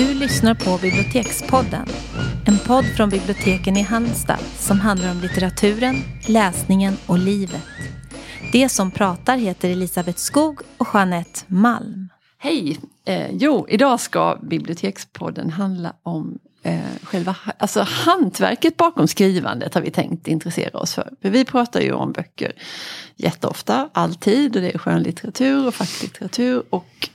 Du lyssnar på Bibliotekspodden. En podd från biblioteken i Halmstad som handlar om litteraturen, läsningen och livet. Det som pratar heter Elisabeth Skog och Jeanette Malm. Hej! Eh, jo, idag ska Bibliotekspodden handla om eh, själva alltså hantverket bakom skrivandet har vi tänkt intressera oss för. för. Vi pratar ju om böcker jätteofta, alltid och det är skönlitteratur och facklitteratur och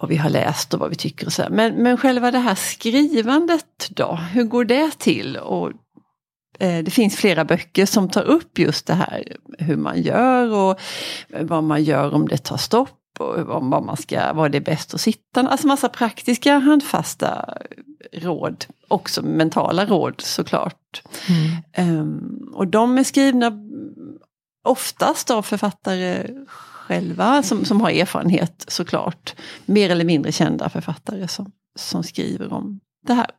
vad vi har läst och vad vi tycker och så. Men, men själva det här skrivandet då, hur går det till? Och, eh, det finns flera böcker som tar upp just det här hur man gör och vad man gör om det tar stopp och vad man ska, vad det är bäst att sitta. Alltså massa praktiska handfasta råd. Också mentala råd såklart. Mm. Um, och de är skrivna oftast av författare själva som, som har erfarenhet såklart. Mer eller mindre kända författare som, som skriver om det här.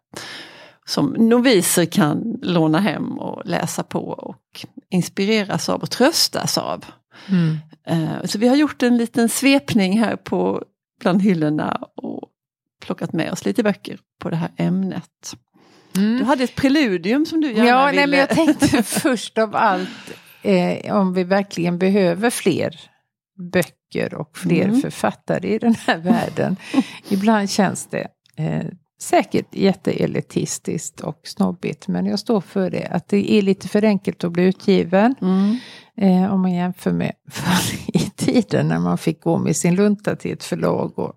Som noviser kan låna hem och läsa på och inspireras av och tröstas av. Mm. Uh, så vi har gjort en liten svepning här på bland hyllorna och plockat med oss lite böcker på det här ämnet. Mm. Du hade ett preludium som du gärna ja, ville... Men jag tänkte först av allt eh, om vi verkligen behöver fler böcker och fler mm. författare i den här världen. Ibland känns det eh, säkert jätteelitistiskt och snobbigt men jag står för det. Att det är lite för enkelt att bli utgiven. Mm. Eh, om man jämför med förr i tiden när man fick gå med sin lunta till ett förlag och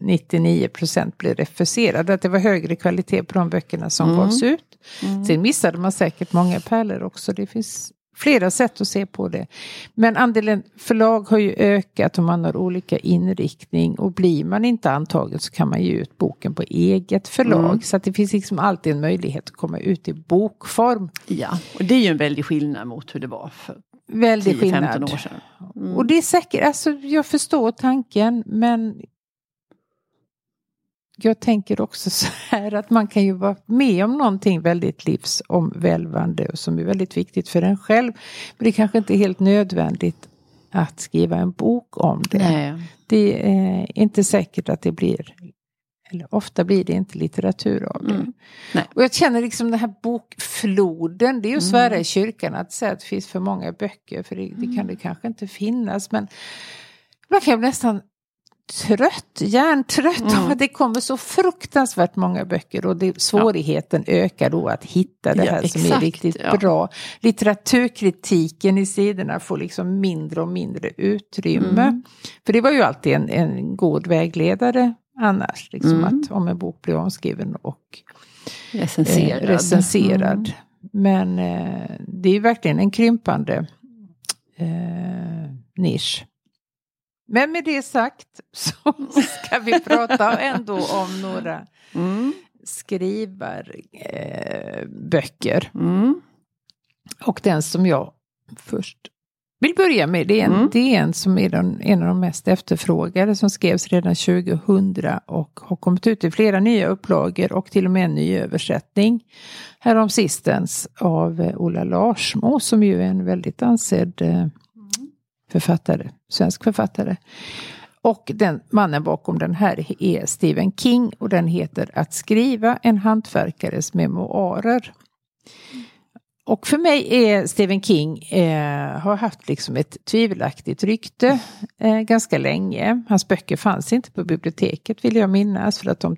99 procent blev refuserade. Att det var högre kvalitet på de böckerna som mm. gavs ut. Mm. Sen missade man säkert många pärlor också. Det finns flera sätt att se på det. Men andelen förlag har ju ökat och man har olika inriktning och blir man inte antagen så kan man ge ut boken på eget förlag. Mm. Så att det finns liksom alltid en möjlighet att komma ut i bokform. Ja, och det är ju en väldig skillnad mot hur det var för väldig 10-15 år sedan. Mm. Och det är säkert, alltså jag förstår tanken men jag tänker också så här att man kan ju vara med om någonting väldigt livsomvälvande och som är väldigt viktigt för en själv. Men det kanske inte är helt nödvändigt att skriva en bok om det. Nej. Det är inte säkert att det blir, eller ofta blir det inte litteratur av det. Mm. Och jag känner liksom den här bokfloden, det är ju att svära mm. i kyrkan att säga att det finns för många böcker, för det, det kan mm. det kanske inte finnas. Men man kan nästan trött, hjärntrött mm. av att det kommer så fruktansvärt många böcker och det, svårigheten ja. ökar då att hitta det ja, här exakt, som är riktigt ja. bra. Litteraturkritiken i sidorna får liksom mindre och mindre utrymme. Mm. För det var ju alltid en, en god vägledare annars, liksom mm. att om en bok blir omskriven och recenserad. Eh, recenserad. Mm. Men eh, det är verkligen en krympande eh, nisch. Men med det sagt så ska vi prata ändå om några mm. skrivarböcker. Eh, mm. Och den som jag först vill börja med, det är en, mm. det är en som är den, en av de mest efterfrågade som skrevs redan 2000 och har kommit ut i flera nya upplagor och till och med en ny översättning. Härom sistens av eh, Ola Larsmo som ju är en väldigt ansedd eh, författare, svensk författare. Och den mannen bakom den här är Stephen King och den heter Att skriva en hantverkares memoarer. Och för mig är Stephen King, eh, har haft liksom ett tvivelaktigt rykte eh, ganska länge. Hans böcker fanns inte på biblioteket vill jag minnas för att de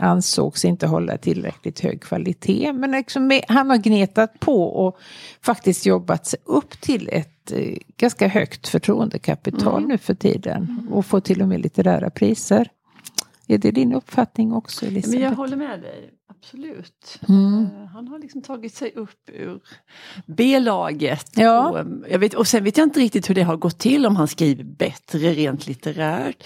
ansågs inte hålla tillräckligt hög kvalitet. Men liksom, han har gnetat på och faktiskt jobbat sig upp till ett eh, ganska högt förtroendekapital mm. nu för tiden. Mm. Och får till och med litterära priser. Är det din uppfattning också Elisabeth? Men jag håller med dig, absolut. Mm. Uh, han har liksom tagit sig upp ur B-laget. Ja. Och, jag vet, och sen vet jag inte riktigt hur det har gått till, om han skriver bättre rent litterärt.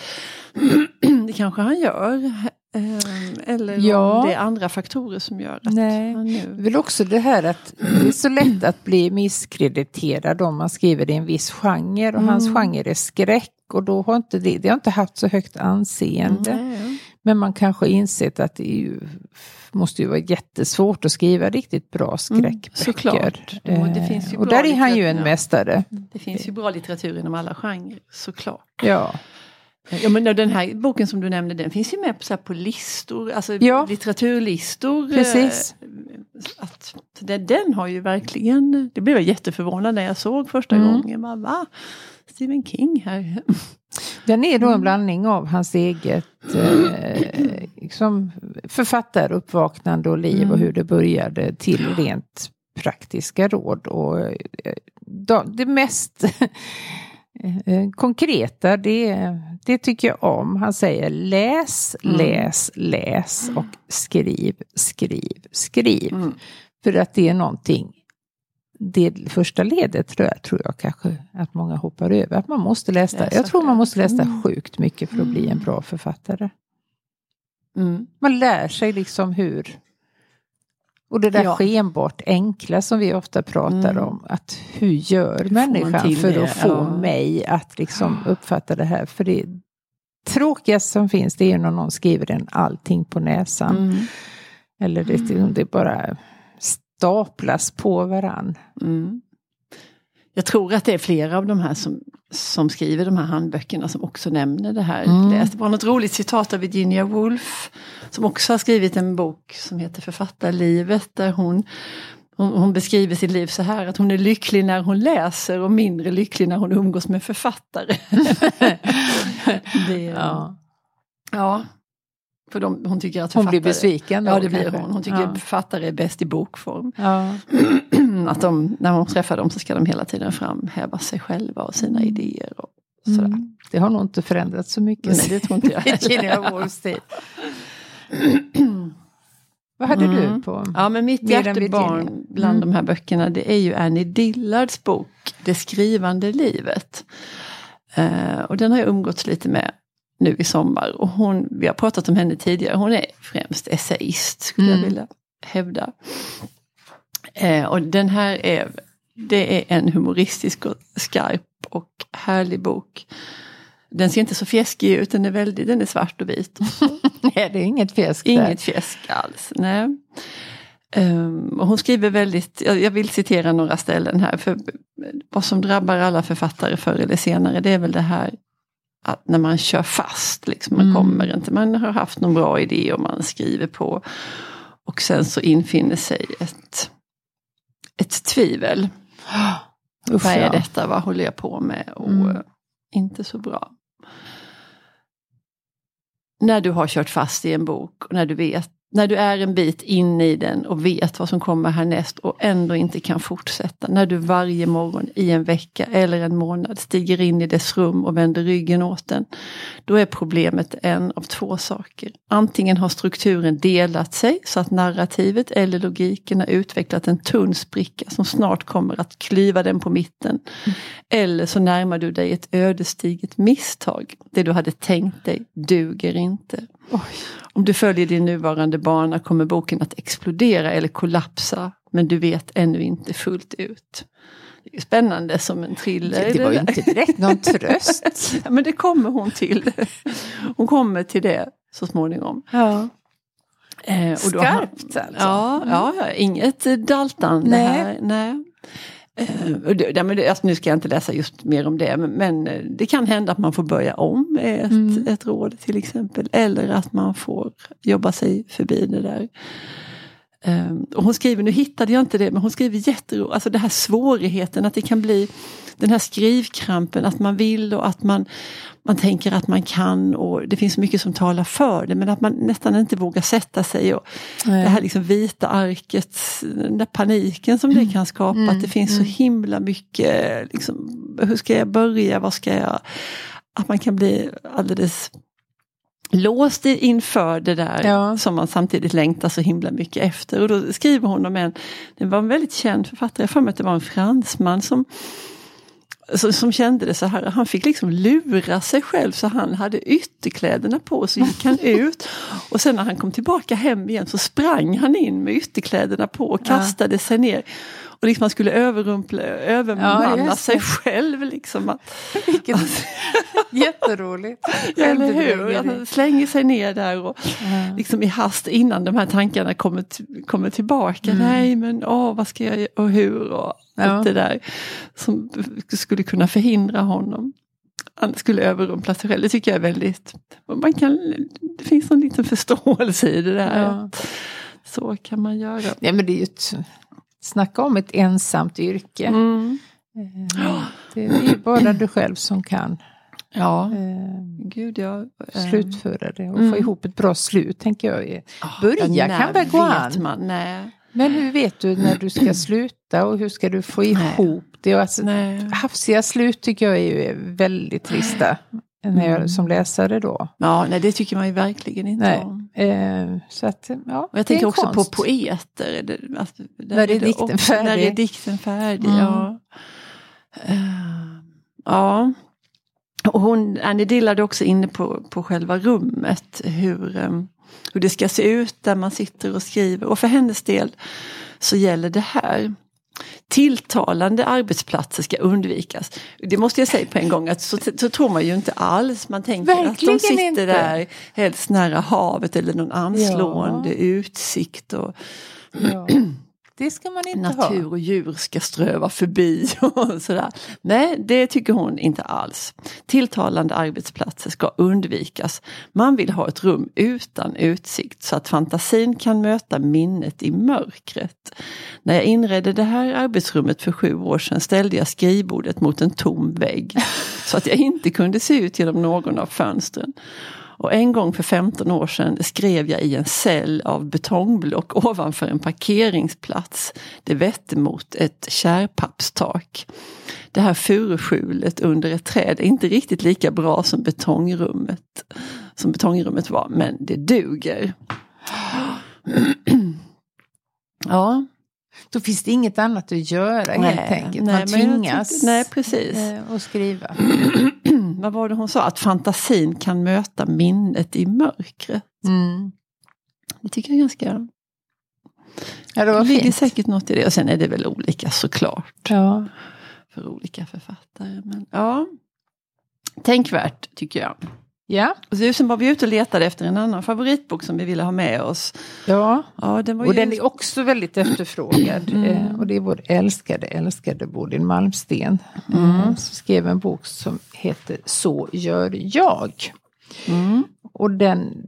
det kanske han gör. Ehm, eller ja. om det är andra faktorer som gör att Nej. han nu... Väl också det här att det är så lätt att bli misskrediterad om man skriver i en viss genre och mm. hans genre är skräck och då har inte det, det har inte haft så högt anseende. Mm. Men man kanske insett att det ju, måste ju vara jättesvårt att skriva riktigt bra mm, skräckböcker. Mm, såklart. Och, och, och där är han ju en mästare. Det finns ju bra litteratur inom alla genrer, såklart. Ja. Ja men den här boken som du nämnde den finns ju med på, så på listor, alltså Ja. litteraturlistor. Precis. Eh, Att, den, den har ju verkligen, det blev jag jätteförvånad när jag såg första Mm. gången. Man, Va? Stephen King här. Den är då Mm. en blandning av hans eget eh, liksom författaruppvaknande och liv Mm. och hur det började till rent praktiska råd. Och eh, de, det mest konkreta, det, det tycker jag om. Han säger läs, Mm. läs, läs och skriv, skriv, skriv. Mm. För att det är någonting det första ledet tror jag, tror jag kanske att många hoppar över. Att man måste läsa. Läsa jag tror man måste läsa Mm. sjukt mycket för att bli en bra författare. Mm. Man lär sig liksom hur... Och det där Ja. skenbart enkla som vi ofta pratar Mm. om. Att hur gör människan för det? att få Ja. mig att liksom uppfatta det här? För det tråkigaste som finns det är när någon skriver en allting på näsan. Mm. Eller det, det bara staplas på varann. Mm. Jag tror att det är flera av de här som, som skriver de här handböckerna som också nämner det här. Mm. Läste bara något roligt citat av Virginia Woolf som också har skrivit en bok som heter Författarlivet där hon, hon, hon beskriver sitt liv så här att hon är lycklig när hon läser och mindre lycklig när hon umgås med författare. det, ja. Ja. för de, hon tycker att Hon blir besviken då, Ja det blir hon. Hon tycker Ja. författare är bäst i bokform. Ja. att de, när man träffar dem så ska de hela tiden framhäva sig själva och sina idéer. Och sådär. Mm. Det har nog inte förändrats så mycket. Nej, det tror inte jag. Tid. Vad hade Mm. du på? Ja men mitt hjärtebarn bland Mm. de här böckerna det är ju Annie Dillards bok Det skrivande livet. Eh, och den har jag umgåtts lite med nu i sommar. Och hon, vi har pratat om henne tidigare, hon är främst essayist skulle Mm. jag vilja hävda. Eh, och den här är, det är en humoristisk och skarp och härlig bok. Den ser inte så fjäskig ut, den är, väldigt, den är svart och vit. Nej, det är inget fjäsk Inget fjäsk alls. Nej. Ehm, och hon skriver väldigt, jag, jag vill citera några ställen här. För vad som drabbar alla författare förr eller senare det är väl det här att när man kör fast. Liksom, man Mm. kommer inte, man har haft någon bra idé och man skriver på. Och sen så infinner sig ett, ett tvivel. Usch, Vad är detta? Vad håller jag på med? Och Mm. eh, inte så bra. När du har kört fast i en bok och när du vet, när du är en bit in i den och vet vad som kommer härnäst och ändå inte kan fortsätta. När du varje morgon i en vecka eller en månad stiger in i dess rum och vänder ryggen åt den. Då är problemet en av två saker. Antingen har strukturen delat sig så att narrativet eller logiken har utvecklat en tunn spricka som snart kommer att klyva den på mitten. Eller så närmar du dig ett ödesdigert misstag. Det du hade tänkt dig duger inte. Om du följer din nuvarande bana kommer boken att explodera eller kollapsa. Men du vet ännu inte fullt ut. Det är spännande som en thriller. Det var ju inte direkt någon tröst. Ja, men det kommer hon till. Hon kommer till det så småningom. Ja. Eh, och då- Skarpt alltså. Ja, ja, inget daltande Nej. här. Nej. Eh, alltså, nu ska jag inte läsa just mer om det men, eh, det kan hända att man får börja om ett, Mm. ett råd till exempel. Eller att man får jobba sig förbi det där. Eh, och hon skriver, nu hittade jag inte det, men hon skriver jätteroligt, alltså det här svårigheten att det kan bli den här skrivkrampen att man vill och att man, man tänker att man kan och det finns mycket som talar för det men att man nästan inte vågar sätta sig. Och det här liksom vita arket, den där paniken som det kan skapa, Mm, att det finns så himla mycket, liksom, hur ska jag börja, vad ska jag... Att man kan bli alldeles låst inför det där Ja. som man samtidigt längtar så himla mycket efter. Och då skriver hon om en, det var en väldigt känd författare, jag för mig att det var en fransman som som, som kände det så här, han fick liksom lura sig själv så han hade ytterkläderna på så gick han ut. Och sen när han kom tillbaka hem igen så sprang han in med ytterkläderna på och kastade sig ner. Och liksom han skulle överrumpla, Ja, övermanna just sig själv. Liksom att, Vilket jätteroligt. eller hur? Han slänger sig ner där och liksom i hast innan de här tankarna kommer, kommer tillbaka. Nej men åh vad ska jag göra och hur och Ja. allt det där. Som skulle kunna förhindra honom. han skulle överrumpla sig själv. Det tycker jag är väldigt, man kan, det finns en liten förståelse i det där. Ja. Så kan man göra. Ja, men det är ju ett, snacka om ett ensamt yrke. Mm. Eh, Det är bara du själv som kan Ja, eh, gud ja. eh, slutföra det och Mm. få ihop ett bra slut tänker jag. ja, Börja när kan väl gå an. Man? Nej. Men hur vet du när du ska sluta och hur ska du få ihop det? Och alltså, Nej. hafsiga slut tycker jag är väldigt trista. När jag, som läsare då. Ja, nej, det tycker man ju verkligen inte Nej. om. Eh, så att, ja, Och jag tänker också konst. på poeter. Det, alltså, När är det dikten också- färdig? När är dikten färdig, Mm. ja. Eh, ja. Och hon, Annie Dillard är också inne på, på själva rummet. Hur, em, hur det ska se ut där man sitter och skriver. Och för hennes del så gäller det här. Tilltalande arbetsplatser ska undvikas. Det måste jag säga på en gång att så, så tror man ju inte alls. Man tänker Verkligen att de sitter inte. där helst nära havet eller någon anslående utsikt. Och Ja. Det ska man inte natur ha. och djur ska ströva förbi och sådär. Nej, det tycker hon inte alls. Tilltalande arbetsplatser ska undvikas. Man vill ha ett rum utan utsikt så att fantasin kan möta minnet i mörkret. När jag inredde det här arbetsrummet för sju år sedan ställde jag skrivbordet mot en tom vägg så att jag inte kunde se ut genom någon av fönstren. Och en gång för 15 år sedan skrev jag i en cell av betongblock ovanför en parkeringsplats. Det vette mot ett kärpappstak. Det här furuskjulet under ett träd är inte riktigt lika bra som betongrummet, som betongrummet var, men det duger. Ja, Då finns det inget annat att göra helt enkelt. Man tvingas tycker- nej, precis. eh, att skriva. Vad var det hon sa? Att fantasin kan möta minnet i mörkret. Mm. Det tycker jag är ganska... Ja, det Det var ligger fint. säkert något i det. Och sen är det väl olika såklart. Ja. För olika författare. Men, ja. Tänkvärt tycker jag. Ja. Och sen var vi ute och letade efter en annan favoritbok som vi ville ha med oss. ja. Ja, den var Och ju... den är också väldigt efterfrågad. Mm. Eh, och det är vår älskade, älskade Bodil Malmsten. Mm. Eh, som skrev en bok som heter Så gör jag. Mm. Och den,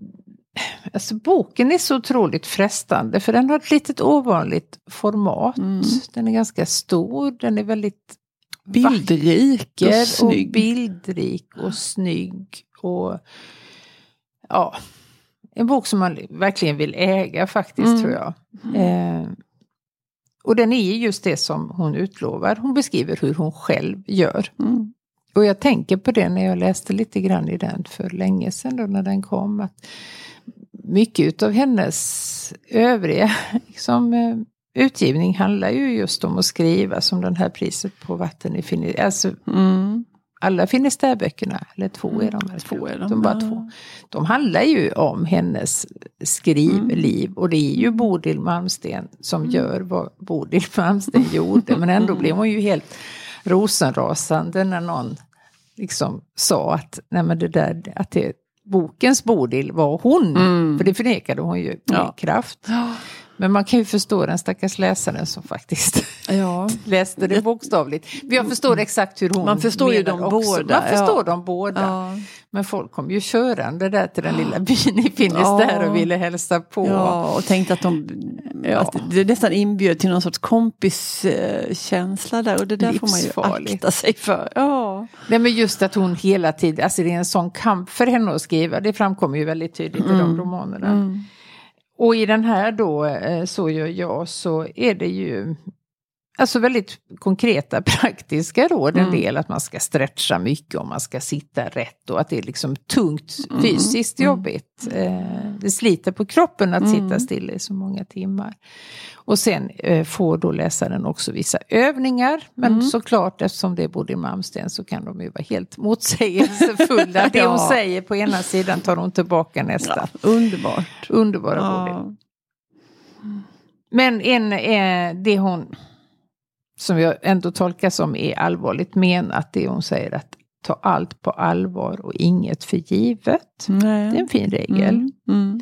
alltså boken är så otroligt frestande för den har ett litet ovanligt format. Mm. Den är ganska stor, den är väldigt Bildrik och vacker och snygg. bildrik och snygg. Och ja, en bok som man verkligen vill äga faktiskt Mm. tror jag. Eh, och den är just det som hon utlovar. Hon beskriver hur hon själv gör. Mm. Och jag tänker på det när jag läste lite grann i den för länge sedan då när den kom. Att mycket utav hennes övriga liksom, eh, utgivning handlar ju just om att skriva som den här priset på vatten i Finisterre. Alltså Mm. alla Finisterreböckerna, eller två är de väl? Två är de, de bara två. De handlar ju om hennes skrivliv och det är ju Bodil Malmsten som gör vad Bodil Malmsten gjorde. Men ändå blev hon ju helt rosenrasande när någon liksom sa att, nej men det där, att det, bokens Bodil var hon. Mm. För det förnekade hon ju med Ja. kraft. Men man kan ju förstå den stackars läsaren som faktiskt Ja. läste det bokstavligt. Jag förstår exakt hur hon Man förstår ju dem också. båda, Man förstår ja. dem båda. Ja. Men folk kom ju körande där till den lilla byn i Finisterre Ja. och ville hälsa på. Ja, och tänkte att de att det nästan inbjöd till någon sorts kompiskänsla där och det där får man ju akta sig för. Ja. Nej, men just att hon hela tiden, alltså det är en sån kamp för henne att skriva, det framkommer ju väldigt tydligt i de romanerna. Mm. Och i den här då, eh, Så gör jag, så är det ju alltså väldigt konkreta praktiska råd. En Mm. del att man ska stretcha mycket och man ska sitta rätt och att det är liksom tungt Mm. fysiskt jobbigt. Eh, Det sliter på kroppen att Mm. sitta still i så många timmar. Och sen eh, får då läsaren också vissa övningar. Men Mm. såklart eftersom det är Bodil Malmsten så kan de ju vara helt motsägelsefulla. Det hon säger på ena sidan tar hon tillbaka nästa. Ja, underbart. Underbara Bodil. Ja. Men en, eh, det hon, som jag ändå tolkar som är allvarligt menat, det hon säger att ta allt på allvar och inget för givet. Nej. Det är en fin regel. Mm. Mm.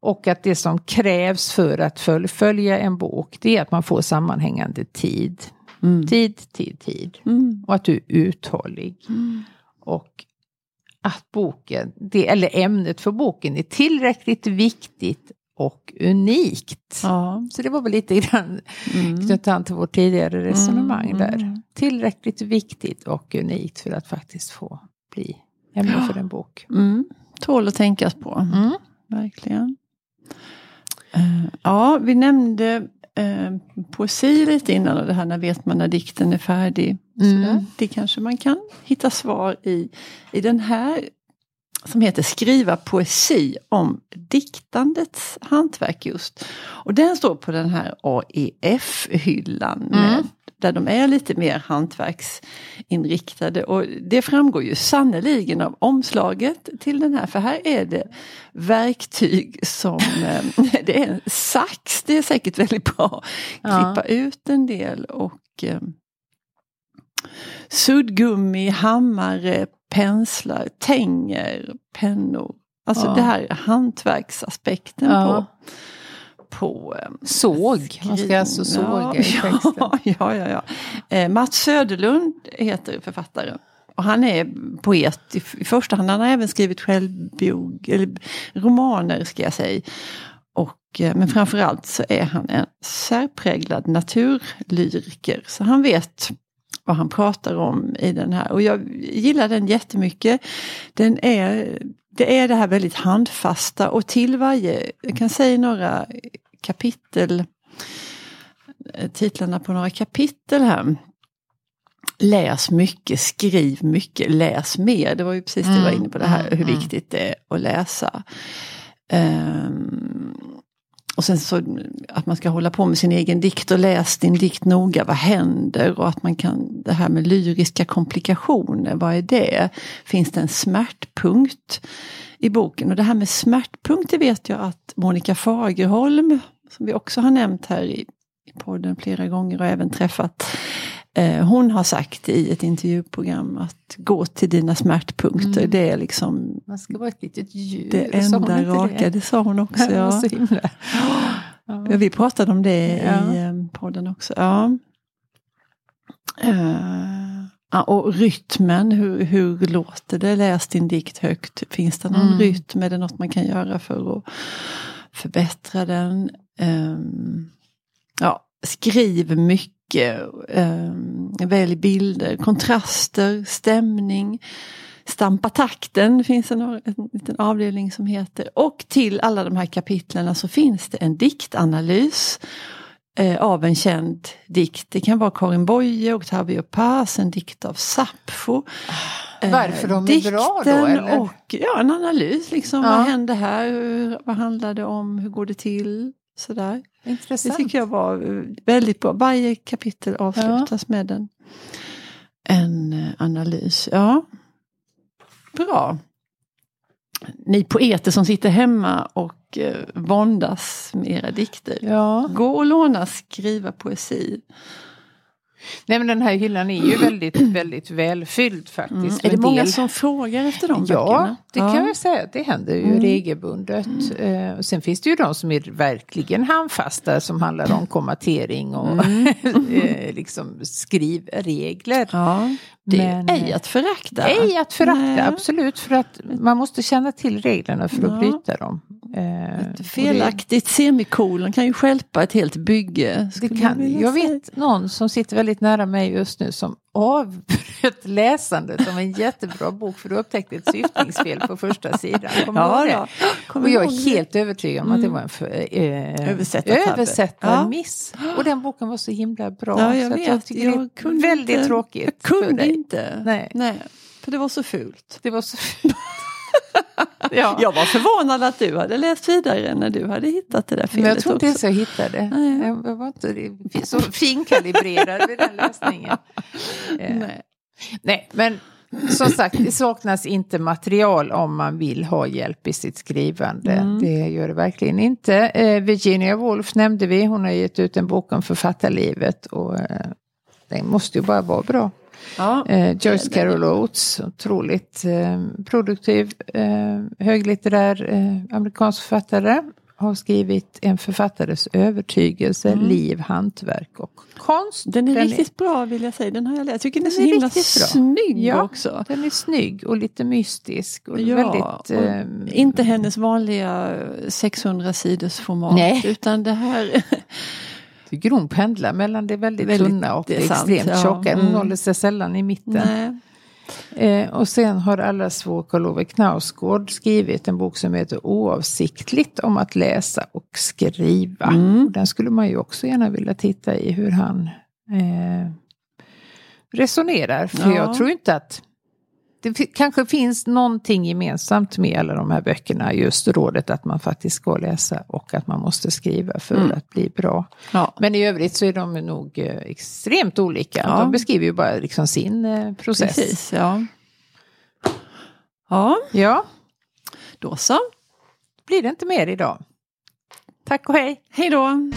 Och att det som krävs för att fullfölja en bok, det är att man får sammanhängande tid. Mm. Tid, tid, tid. Mm. Och att du är uthållig. Mm. Och att boken, det, eller ämnet för boken är tillräckligt viktigt och unikt. Ja. Så det var väl lite grann Mm. knyta an till vårt tidigare resonemang Mm, där. Tillräckligt viktigt och unikt för att faktiskt få bli ämne för en bok. Mm. Tål att tänkas på. Mm. Verkligen. Eh, ja, vi nämnde eh, poesi lite innan och det här när vet man när dikten är färdig. Mm. Det kanske man kan hitta svar i, i den här som heter Skriva poesi om diktandets hantverk just. Och den står på den här AEF-hyllan Mm. där de är lite mer hantverksinriktade. Och det framgår ju sannoliken av omslaget till den här för här är det verktyg som, eh, det är en sax, det är säkert väldigt bra. Ja. Klippa ut en del och eh, suddgummi, hammare, penslar, tänger, pennor. Alltså Ja. det här är hantverksaspekten Ja. på, på eh, Såg, man ska alltså såga i texten. Ja, ja. ja. Eh, Mats Söderlund heter författaren. Och han är poet i, i första hand. Han har även skrivit självbiog, eller romaner ska jag säga. Och, eh, men framförallt så är han en särpräglad naturlyriker. Så han vet vad han pratar om i den här. Och jag gillar den jättemycket. Den är, det är det här väldigt handfasta och till varje, jag kan säga några kapitel, eh, titlarna på några kapitel här. Läs mycket, skriv mycket, läs mer. Det var ju precis det jag var Mm, inne på det här, mm, hur mm. viktigt det är att läsa. Ehm, och sen så att man ska hålla på med sin egen dikt och läs din dikt noga, vad händer? Och att man kan, det här med lyriska komplikationer, vad är det? Finns det en smärtpunkt i boken? Och det här med smärtpunkter vet jag att Monica Fagerholm, som vi också har nämnt här i, i podden flera gånger och även träffat, eh, hon har sagt i ett intervjuprogram att gå till dina smärtpunkter, Mm. det är liksom Man ska vara ett litet djur. det enda raka, det sa hon också. Det Ja. Ja, vi pratade om det Ja. i eh, podden också. Ja. Eh, ja, och rytmen, hur, hur låter det? Läs din dikt högt. Finns det någon Mm. rytm? Är det något man kan göra för att förbättra den? Ehm, ja, skriv mycket. Um, välj bilder, kontraster, stämning. Stampa takten finns en, en liten avdelning som heter. Och till alla de här kapitlen så finns det en diktanalys eh, av en känd dikt. Det kan vara Karin Boye, Octavio Paz, en dikt av Sappho. Eh, Varför de är bra då, dikten eller? Och ja, en analys. Liksom, Ja. Vad hände här? Hur, vad handlar det om? Hur går det till? Sådär. Det Intressant. tycker jag var eh, väldigt bra. Varje kapitel avslutas med en, en eh, analys. Ja, Bra. Ni poeter som sitter hemma och eh, våndas med era dikter. Ja. Gå och låna skriva poesi. Nej men den här hyllan är ju väldigt, väldigt välfylld faktiskt. Mm. Är det många del- som frågar efter de Ja, böckerna? det kan jag säga. Det händer ju Mm. regelbundet. Eh, och sen finns det ju de som är verkligen handfasta som handlar om kommatering och eh, liksom skrivregler. Ja, det är Men, ej att förakta. Ej att förakta, Nej. absolut. För att man måste känna till reglerna för att Ja. bryta dem. Eh, det- Felaktigt semikolon kan ju stjälpa ett helt bygge. Det kan, jag säga. vet någon som sitter väldigt nära mig just nu som avbröt läsandet av en jättebra bok för du upptäckte ett syftningsfel på första sidan. Kommer Ja, ja. Kommer Och jag är helt övertygad om att det var en för, eh, översättarmiss. Och den boken var så himla bra. Ja, jag så vet. jag tycker Jag det är väldigt inte- tråkigt Jag för kunde inte. Nej. Nej, för det var så fult. Det var så ja. Jag var förvånad att du hade läst vidare när du hade hittat det där felet Men jag tror inte ens jag hittade. Nej. Jag jag var inte så finkalibrerad vid den läsningen. Eh, Nej. Nej, men som sagt, det saknas inte material om man vill ha hjälp i sitt skrivande. Mm. Det gör det verkligen inte. Eh, Virginia Woolf nämnde vi, hon har gett ut en bok om författarlivet och eh, den måste ju bara vara bra. Ja. Eh, Joyce Carol Oates, otroligt eh, produktiv, eh, höglitterär eh, amerikansk författare. har skrivit En författares övertygelse, Mm. liv, hantverk och konst. Den är riktigt bra vill jag säga. Den har jag läst. Jag tycker den är så Den är himla riktigt bra. snygg Ja. också. Den är snygg och lite mystisk. Och Ja, väldigt, och ehm, Inte hennes vanliga 600 sidors format. Nej. Utan det här. tycker hon pendlar mellan det väldigt, Väldigt- tunna och det sant, extremt ja. tjocka. Hon Mm. håller sig sällan i mitten. Eh, och sen har allas vår Karl-Ove Knausgård skrivit en bok som heter Oavsiktligt om att läsa och skriva. Mm. Och den skulle man ju också gärna vilja titta i hur han eh, resonerar. För Ja. jag tror inte att det kanske finns någonting gemensamt med alla de här böckerna. Just rådet att man faktiskt ska läsa och att man måste skriva för Mm. att bli bra. Ja. Men i övrigt så är de nog eh, extremt olika. Ja. De beskriver ju bara liksom sin eh, process. Precis, ja. Ja, Ja, då så. blir det inte mer idag. Tack och hej! Hej då!